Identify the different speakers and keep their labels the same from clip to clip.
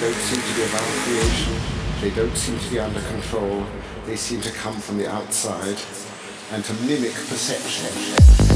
Speaker 1: don't seem to be
Speaker 2: about creation, they
Speaker 3: don't seem to be under control, they seem to come from the outside and to mimic perception.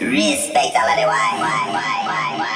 Speaker 4: Respect all of the why.